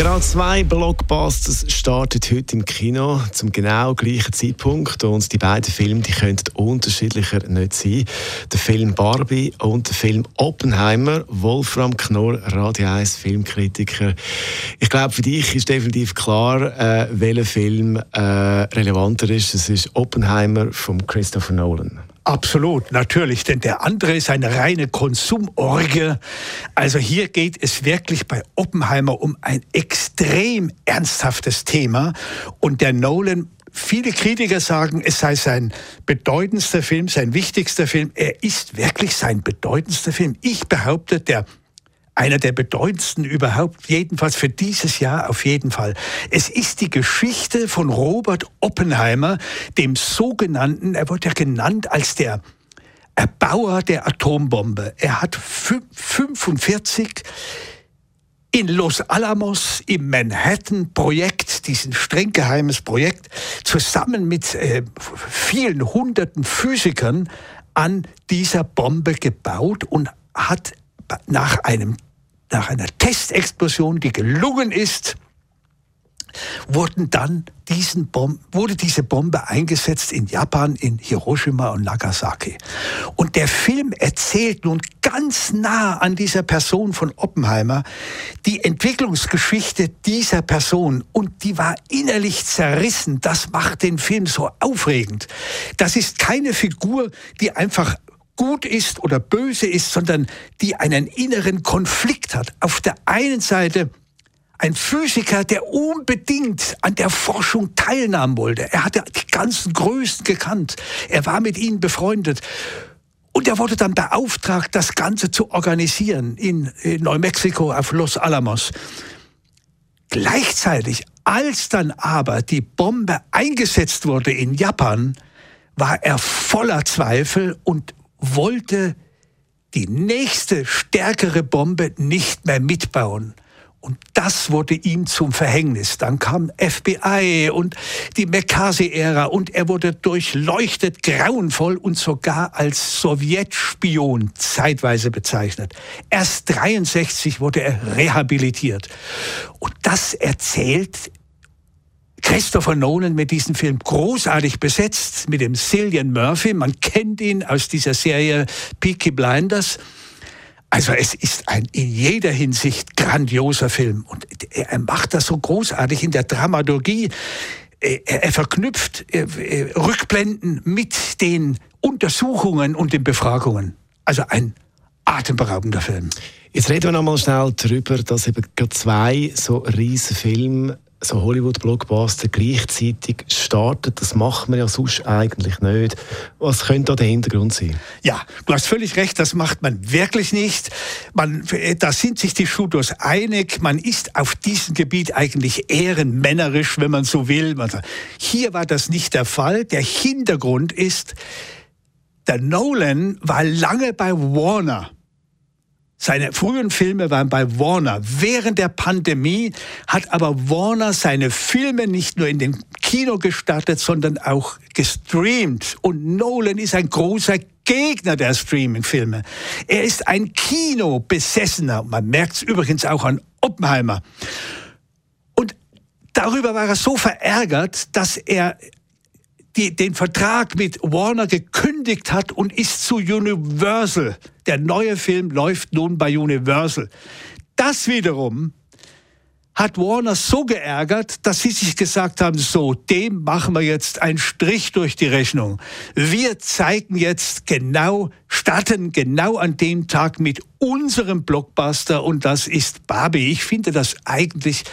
Gerade zwei Blockbusters starten heute im Kino zum genau gleichen Zeitpunkt und die beiden Filme die könnten unterschiedlicher nicht sein. Der Film Barbie und der Film Oppenheimer. Wolfram Knorr, Radio 1 Filmkritiker. Ich glaube, für dich ist definitiv klar, äh, welcher Film äh, relevanter ist. Es ist Oppenheimer von Christopher Nolan. Absolut, natürlich, denn der andere ist eine reine Konsumorgie. Also hier geht es wirklich bei Oppenheimer um ein extrem ernsthaftes Thema und der Nolan Viele Kritiker sagen, es sei sein bedeutendster Film, sein wichtigster Film. Er ist wirklich sein bedeutendster Film. Ich behaupte, der einer der bedeutendsten überhaupt, jedenfalls für dieses Jahr auf jeden Fall. Es ist die Geschichte von Robert Oppenheimer, dem sogenannten, er wird ja genannt als der Erbauer der Atombombe. Er hat 45 in Los Alamos im Manhattan-Projekt, diesen streng geheimes Projekt, zusammen mit äh, vielen hunderten Physikern an dieser Bombe gebaut und hat nach einem nach einer Testexplosion, die gelungen ist, wurden dann diesen Bom wurde diese Bombe eingesetzt in Japan, in Hiroshima und Nagasaki. Und der Film erzählt nun ganz nah an dieser Person von Oppenheimer die Entwicklungsgeschichte dieser Person. Und die war innerlich zerrissen. Das macht den Film so aufregend. Das ist keine Figur, die einfach gut ist oder böse ist, sondern die einen inneren Konflikt hat. Auf der einen Seite ein Physiker, der unbedingt an der Forschung teilnehmen wollte. Er hatte die ganzen Größten gekannt. Er war mit ihnen befreundet. Und er wurde dann beauftragt, das Ganze zu organisieren in, in Neumexiko auf Los Alamos. Gleichzeitig, als dann aber die Bombe eingesetzt wurde in Japan, war er voller Zweifel und wollte die nächste stärkere Bombe nicht mehr mitbauen. Und das wurde ihm zum Verhängnis. Dann kam FBI und die McCarthy-Ära und er wurde durchleuchtet, grauenvoll und sogar als Sowjetspion zeitweise bezeichnet. Erst 63 wurde er rehabilitiert. Und das erzählt Christopher Nolan mit diesem Film großartig besetzt, mit dem Cillian Murphy. Man kennt ihn aus dieser Serie Peaky Blinders. Also es ist ein in jeder Hinsicht grandioser Film. Und er macht das so großartig in der Dramaturgie. Er, er verknüpft Rückblenden mit den Untersuchungen und den Befragungen. Also ein atemberaubender Film. Jetzt reden wir noch mal schnell darüber, dass eben zwei so riesen Filme so Hollywood-Blockbuster gleichzeitig startet. Das macht man ja sonst eigentlich nicht. Was könnte da der Hintergrund sein? Ja, du hast völlig recht, das macht man wirklich nicht. Man, da sind sich die Studios einig, man ist auf diesem Gebiet eigentlich ehrenmännerisch, wenn man so will. Hier war das nicht der Fall. Der Hintergrund ist, der Nolan war lange bei Warner. Seine frühen Filme waren bei Warner. Während der Pandemie hat aber Warner seine Filme nicht nur in dem Kino gestartet, sondern auch gestreamt. Und Nolan ist ein großer Gegner der Streaming-Filme. Er ist ein Kinobesessener. Man merkt es übrigens auch an Oppenheimer. Und darüber war er so verärgert, dass er die, den Vertrag mit Warner gekündigt hat und ist zu Universal. Der neue Film läuft nun bei Universal. Das wiederum hat Warner so geärgert, dass sie sich gesagt haben, so, dem machen wir jetzt einen Strich durch die Rechnung. Wir zeigen jetzt genau, starten genau an dem Tag mit unserem Blockbuster und das ist Barbie. Ich finde das eigentlich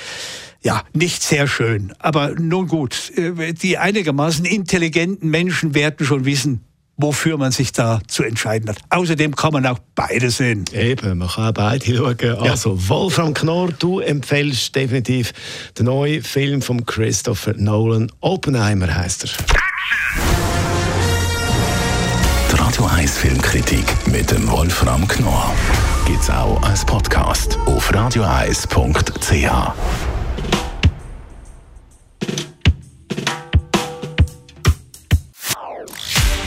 ja, nicht sehr schön. Aber nun gut, äh, die einigermaßen intelligenten Menschen werden schon wissen, wofür man sich da zu entscheiden hat. Außerdem kann man auch beide sehen. Eben, man kann auch beide schauen. Ja. Also, Wolfram Knorr, du empfiehlst definitiv den neuen Film von Christopher Nolan. Oppenheimer heißt er. Die Radio 1 Filmkritik mit dem Wolfram Knorr gibt es auch als Podcast auf radioeis.ch.